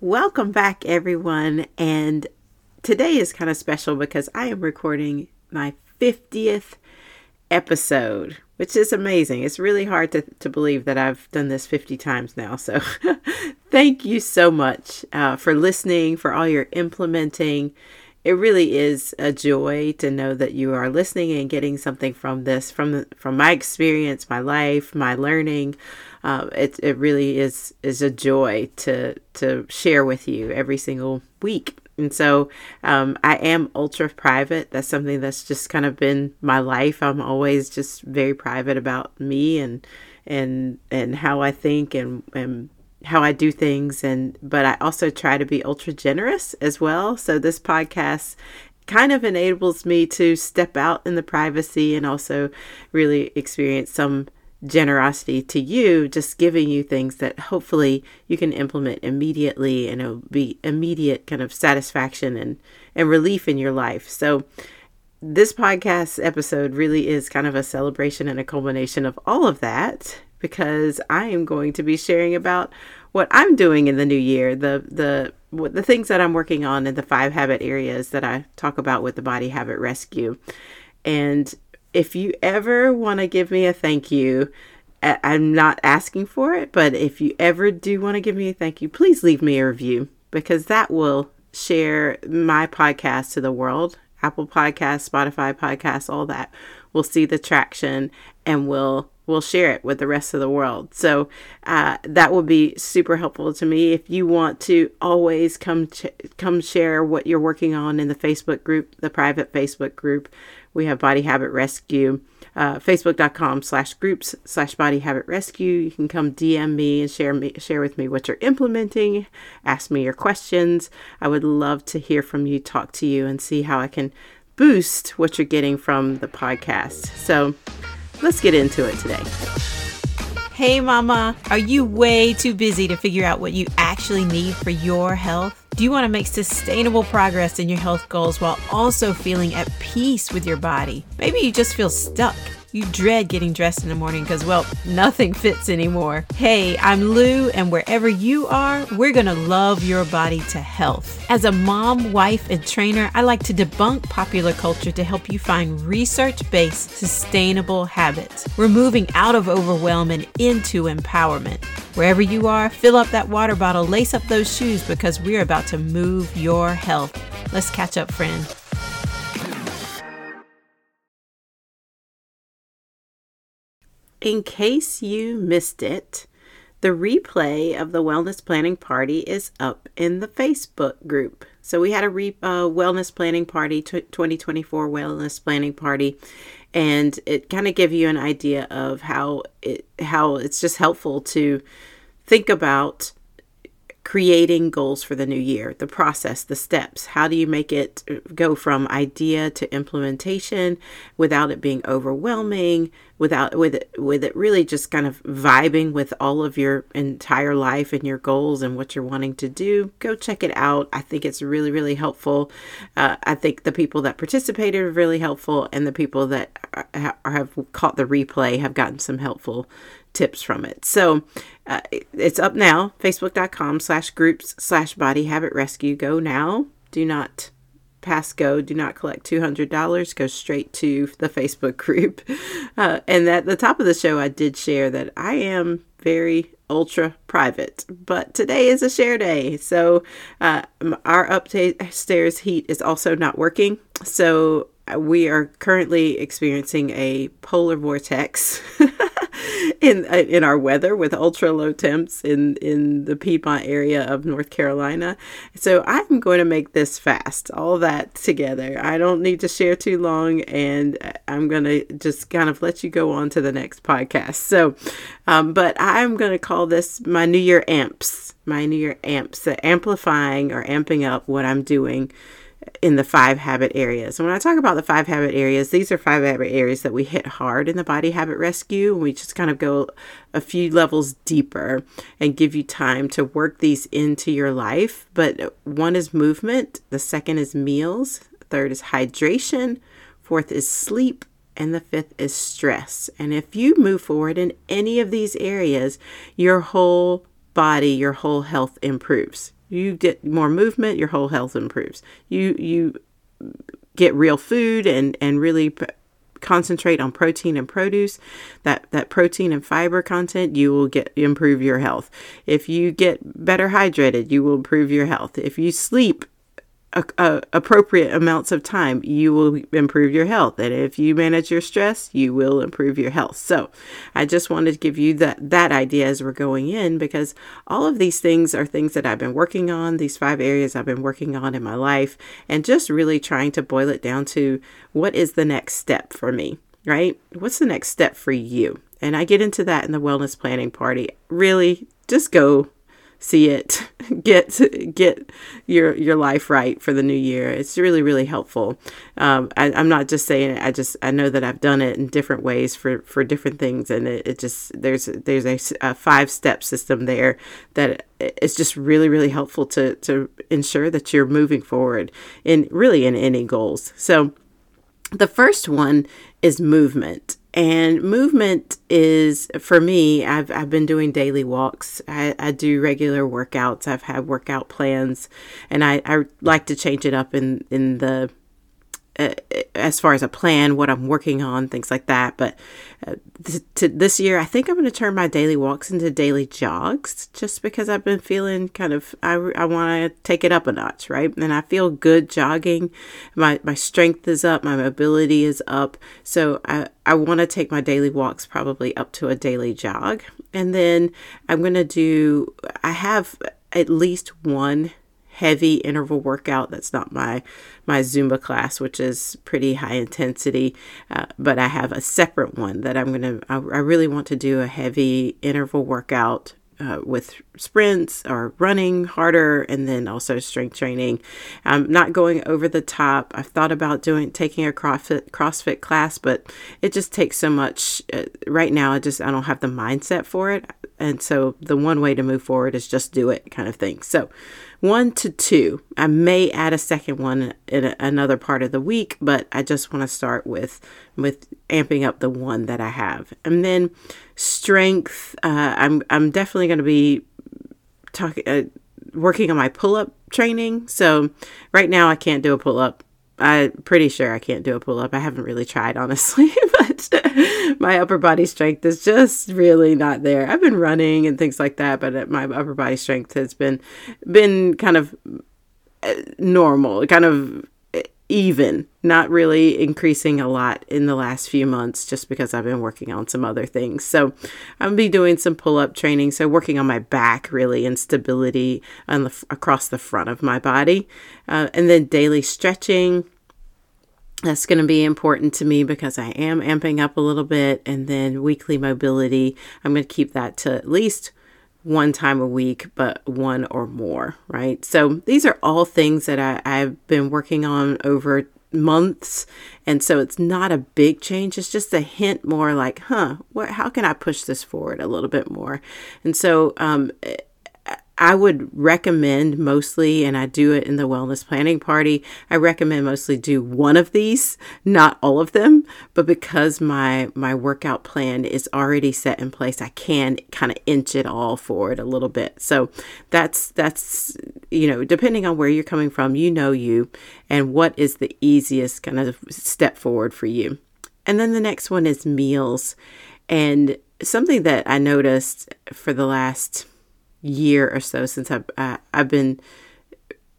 Welcome back, everyone. And today is kind of special because I am recording my 50th episode, which is amazing. It's really hard to, to believe that I've done this 50 times now. So, thank you so much uh, for listening, for all your implementing. It really is a joy to know that you are listening and getting something from this, from from my experience, my life, my learning. Uh, it it really is is a joy to to share with you every single week. And so um, I am ultra private. That's something that's just kind of been my life. I'm always just very private about me and and and how I think and and how I do things and but I also try to be ultra generous as well. So this podcast kind of enables me to step out in the privacy and also really experience some generosity to you, just giving you things that hopefully you can implement immediately and it'll be immediate kind of satisfaction and, and relief in your life. So, this podcast episode really is kind of a celebration and a culmination of all of that because I am going to be sharing about what I'm doing in the new year, the the the things that I'm working on in the five habit areas that I talk about with the Body Habit Rescue. And if you ever want to give me a thank you, I'm not asking for it, but if you ever do want to give me a thank you, please leave me a review because that will share my podcast to the world. Apple Podcasts, Spotify Podcasts, all that will see the traction and will will share it with the rest of the world. So uh, that will be super helpful to me. If you want to always come ch- come share what you're working on in the Facebook group, the private Facebook group, we have Body Habit Rescue. Uh, Facebook.com slash groups slash body habit rescue. You can come DM me and share me share with me what you're implementing. Ask me your questions. I would love to hear from you, talk to you, and see how I can boost what you're getting from the podcast. So let's get into it today. Hey, Mama, are you way too busy to figure out what you actually need for your health? Do you want to make sustainable progress in your health goals while also feeling at peace with your body? Maybe you just feel stuck you dread getting dressed in the morning because, well, nothing fits anymore. Hey, I'm Lu, and wherever you are, we're going to love your body to health. As a mom, wife, and trainer, I like to debunk popular culture to help you find research based, sustainable habits. We're moving out of overwhelm and into empowerment. Wherever you are, fill up that water bottle, lace up those shoes because we're about to move your health. Let's catch up, friend. In case you missed it, the replay of the wellness planning party is up in the Facebook group. So we had a re- uh, wellness planning party, t- 2024 wellness planning party, and it kind of give you an idea of how it how it's just helpful to think about creating goals for the new year, the process, the steps. How do you make it go from idea to implementation without it being overwhelming, without with it with it really just kind of vibing with all of your entire life and your goals and what you're wanting to do. Go check it out. I think it's really really helpful. Uh, I think the people that participated are really helpful, and the people that have caught the replay have gotten some helpful tips from it. So uh, it's up now, facebook.com slash groups slash body habit rescue. Go now. Do not pass go. Do not collect $200. Go straight to the Facebook group. Uh, and at the top of the show, I did share that I am very ultra private, but today is a share day. So uh, our upstairs heat is also not working. So uh, we are currently experiencing a polar vortex. in uh, in our weather with ultra low temps in in the Piedmont area of North Carolina. So I'm going to make this fast, all that together. I don't need to share too long, and I'm going to just kind of let you go on to the next podcast. So, um, but I'm going to call this my New Year amps, my New Year amps, the amplifying or amping up what I'm doing in the five habit areas. And when I talk about the five habit areas, these are five habit areas that we hit hard in the body habit rescue. We just kind of go a few levels deeper and give you time to work these into your life. But one is movement, the second is meals, third is hydration, fourth is sleep, and the fifth is stress. And if you move forward in any of these areas, your whole body, your whole health improves You get more movement, your whole health improves. You you get real food and and really concentrate on protein and produce. That that protein and fiber content you will get improve your health. If you get better hydrated you will improve your health. If you sleep appropriate amounts of time, you will improve your health. And if you manage your stress, you will improve your health. So I just wanted to give you that, that idea as we're going in because all of these things are things that I've been working on, these five areas I've been working on in my life, and just really trying to boil it down to what is the next step for me, right? What's the next step for you? And I get into that in the wellness planning party. Really, just go see it get get your your life right for the new year. It's really really helpful. Um, I, am not just saying it i just i know that i've done it in different ways for for different things and it, it just there's there's a, a five step system there that it's just really really helpful to to ensure that you're moving forward in really in any goals. So the first one is movement and movement is for me i've, I've been doing daily walks. I, I do regular workouts. I've had workout plans and I, I like to change it up in in the uh, as far as a plan, what I'm working on, things like that. But uh, th- to this year, I think I'm going to turn my daily walks into daily jogs just because I've been feeling kind of, I, I want to take it up a notch, right? And I feel good jogging. My, my strength is up, my mobility is up. So I, I want to take my daily walks probably up to a daily jog. And then I'm going to do, I have at least one heavy interval workout. That's not my my Zumba class, which is pretty high intensity, uh, but I have a separate one that I'm gonna. I, I really want to do a heavy interval workout uh, with sprints or running harder and then also strength training. I'm not going over the top. I've thought about doing taking a CrossFit CrossFit class, but it just takes so much. Uh, right now, I just I don't have the mindset for it, and so the one way to move forward is just do it, kind of thing. So one to two. I may add a second one in a, another part of the week, but I just want to start with with amping up the one that I have, and then strength. Uh, I'm I'm definitely going to be talking. Uh, working on my pull up training. So right now I can't do a pull up I'm pretty sure I can't do a pull up. I haven't really tried, honestly, but my upper body strength is just really not there. I've been running and things like that, but my upper body strength has been been kind of uh, normal, kind of even, not really increasing a lot in the last few months just because I've been working on some other things. So I'm gonna be doing some pull up training, so working on my back really and stability on the across the front of my body, uh, and then daily stretching. That's going to be important to me because I am amping up a little bit, and then weekly mobility. I'm going to keep that to at least one time a week, but one or more, right? So these are all things that I, I've been working on over months. And so it's not a big change. It's just a hint more like huh what how can i push this forward a little bit more? And so um I would recommend mostly, and I do it in the wellness planning party, I recommend mostly do one of these, not all of them, but because my my workout plan is already set in place, I can kind of inch it all forward a little bit. So that's that's you know, depending on where you're coming from, you know you and what is the easiest kind of step forward for you. And then the next one is meals. And something that I noticed for the last year or so since I've uh, I've been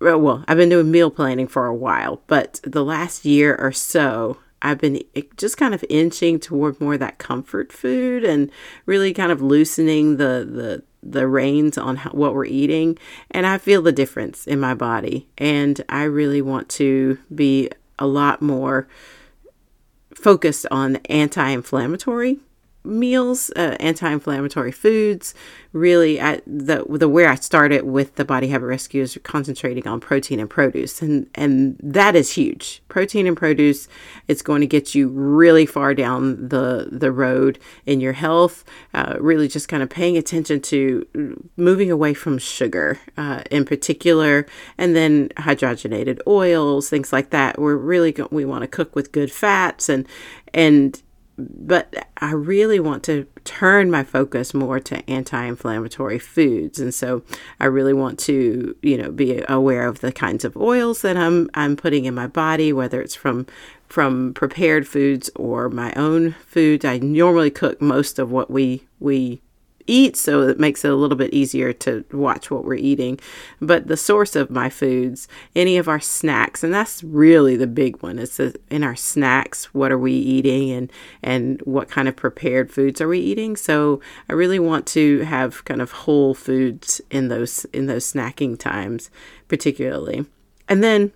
well I've been doing meal planning for a while, but the last year or so I've been just kind of inching toward more that comfort food and really kind of loosening the the the reins on how, what we're eating. And I feel the difference in my body and I really want to be a lot more focused on anti-inflammatory meals, uh, anti-inflammatory foods. Really, I, the the where I started with the Body Habit Rescue is concentrating on protein and produce, and and that is huge. Protein and produce, it's going to get you really far down the the road in your health. Uh, really, just kind of paying attention to moving away from sugar uh, in particular, and then hydrogenated oils, things like that. We're really go- we want to cook with good fats and and but I really want to turn my focus more to anti-inflammatory foods, and so I really want to, you know, be aware of the kinds of oils that I'm I'm putting in my body, whether it's from from prepared foods or my own foods. I normally cook most of what we we eat, so it makes it a little bit easier to watch what we're eating. But the source of my foods, any of our snacks, and that's really the big one. It's in our snacks, what are we eating and and what kind of prepared foods are we eating? So I really want to have kind of whole foods in those in those snacking times, particularly. And then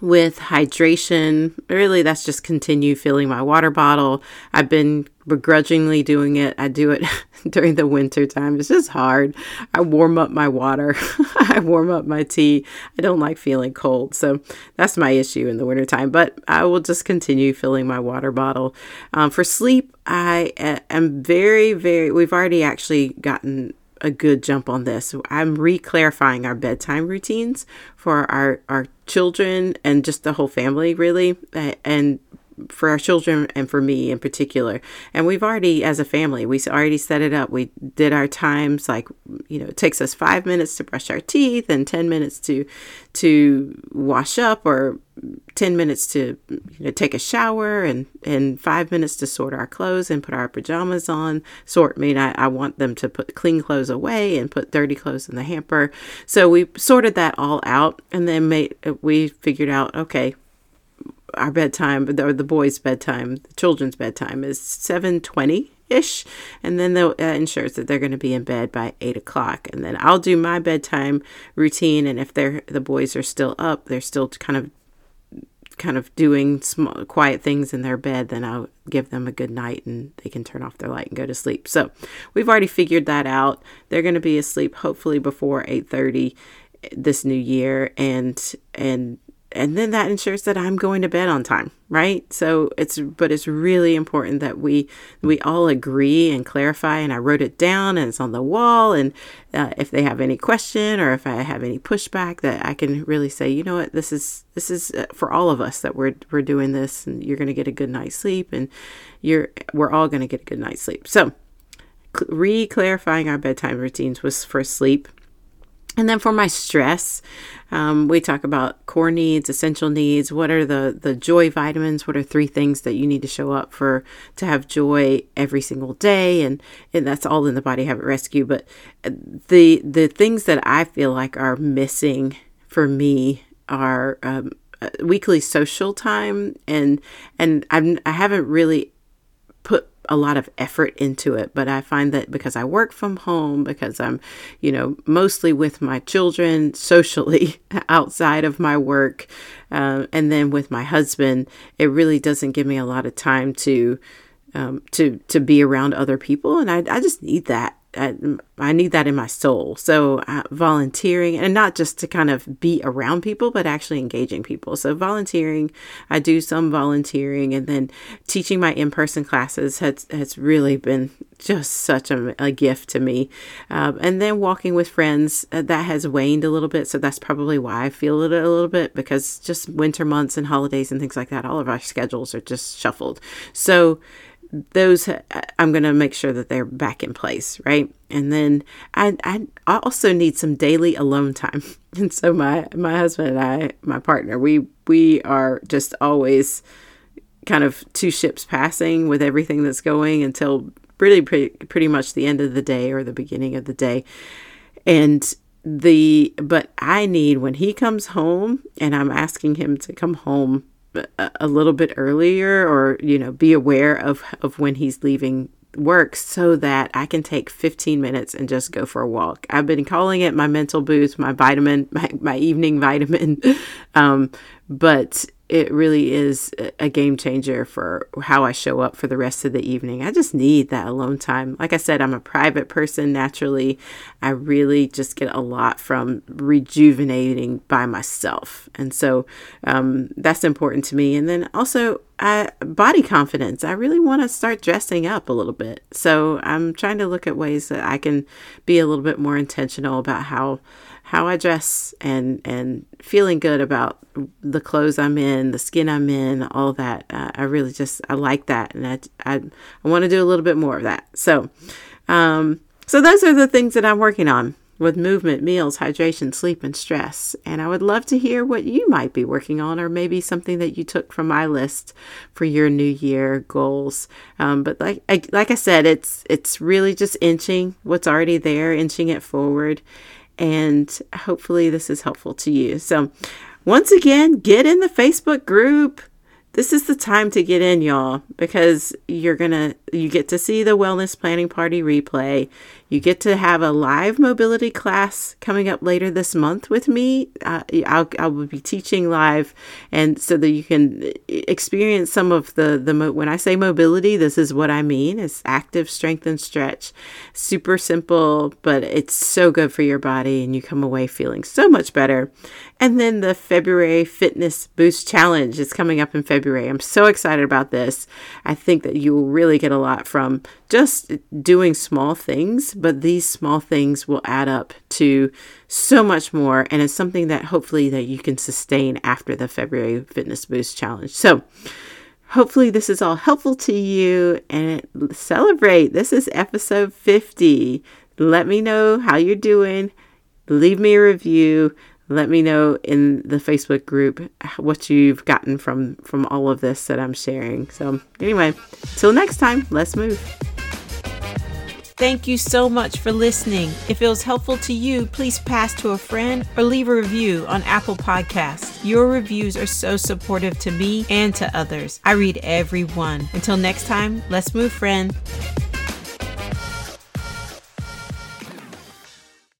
with hydration. Really, that's just continue filling my water bottle. I've been begrudgingly doing it. I do it during the winter time. It's just hard. I warm up my water. I warm up my tea. I don't like feeling cold. So that's my issue in the winter time, But I will just continue filling my water bottle. Um, for sleep, I am very, very, we've already actually gotten a good jump on this. I'm re-clarifying our bedtime routines for our our children and just the whole family, really, and for our children and for me in particular. And we've already, as a family, we already set it up. We did our times like, you know, it takes us five minutes to brush our teeth and 10 minutes to, to wash up or 10 minutes to you know, take a shower and, and five minutes to sort our clothes and put our pajamas on. Sort mean I, I want them to put clean clothes away and put dirty clothes in the hamper. So we sorted that all out and then made, we figured out, okay, our bedtime, or the boys' bedtime, the children's bedtime is 720 ish and then that uh, ensures that they're going to be in bed by eight o'clock. And then i'll do my bedtime routine. And if they're the boys are still up they're still kind of kind of doing small quiet things in their bed then i'll give them a good night and they can turn off their light and go to sleep. So we've already figured that out. They're going to be asleep hopefully before 8.30 this new year. And and and then that ensures that I'm going to bed on time, right? So it's but it's really important that we we all agree and clarify. And I wrote it down, and it's on the wall. And uh, if they have any question or if I have any pushback, that I can really say, you know what, this is this is uh, for all of us that we're we're doing this, and you're going to get a good night's sleep, and you're we're all going to get a good night's sleep. So re-clarifying our bedtime routines was for sleep and then for my stress, um, we talk about core needs, essential needs. What are the the joy vitamins? What are three things that you need to show up for to have joy every single day? And and that's all in the Body Habit Rescue. But uh, the the things that I feel like are missing for me are um, uh, weekly social time, and and I'm I haven't really put a lot of effort into it. But I find that because I work from home, because I'm, you know, mostly with my children socially outside of my work, uh, and then with my husband, it really doesn't give me a lot of time to. Um, to to be around other people, and I, I just need that I, need that in my soul. So uh, volunteering and not just to kind of be around people, but actually engaging people. So volunteering, I do some volunteering and then teaching my in-person classes has, has really been just such a, a gift to me. Um, and then walking with friends, uh, that has waned a little bit. So that's probably why I feel it a little bit because just winter months and holidays and things like that, all of our schedules are just shuffled. So those uh, I'm going to make sure that they're back in place, right? And then I I also need some daily alone time. And so my my husband and I, my partner, we we are just always kind of two ships passing with everything that's going until really pretty, pretty much the end of the day or the beginning of the day. And the but I need when he comes home and I'm asking him to come home a little bit earlier or you know be aware of of when he's leaving work so that I can take 15 minutes and just go for a walk. I've been calling it my mental boost, my vitamin, my, my evening vitamin. Um, but it really is a game changer for how I show up for the rest of the evening. I just need that alone time. Like I said, I'm a private person naturally. I really just get a lot from rejuvenating by myself. And so um, that's important to me. And then also, I, body confidence. I really want to start dressing up a little bit. So I'm trying to look at ways that I can be a little bit more intentional about how how I dress and and feeling good about the clothes I'm in, the skin I'm in, all that. Uh, I really just I like that, and I I, I want to do a little bit more of that. So, um, so those are the things that I'm working on with movement, meals, hydration, sleep, and stress. And I would love to hear what you might be working on, or maybe something that you took from my list for your New Year goals. Um, but like I, like I said, it's it's really just inching what's already there, inching it forward, and hopefully this is helpful to you. So, once again, get in the Facebook group this is the time to get in, y'all, because you're gonna you get to see the wellness planning party replay. You get to have a live mobility class coming up later this month with me. Uh, I'll, I will be teaching live, and so that you can experience some of the the mo- when I say mobility, this is what I mean. It's active strength and stretch, super simple, but it's so good for your body, and you come away feeling so much better. And then the February Fitness Boost Challenge is coming up in February. I'm so excited about this. I think that you will really get a lot from just doing small things, but these small things will add up to so much more and it's something that hopefully that you can sustain after the February Fitness Boost Challenge. So, hopefully this is all helpful to you and celebrate. This is episode 50. Let me know how you're doing. Leave me a review let me know in the Facebook group what you've gotten from from all of this that I'm sharing. So anyway, till next time, let's move. Thank you so much for listening. If it was helpful to you, please pass to a friend or leave a review on Apple Podcasts. Your reviews are so supportive to me and to others. I read every one. Until next time, let's move, friend.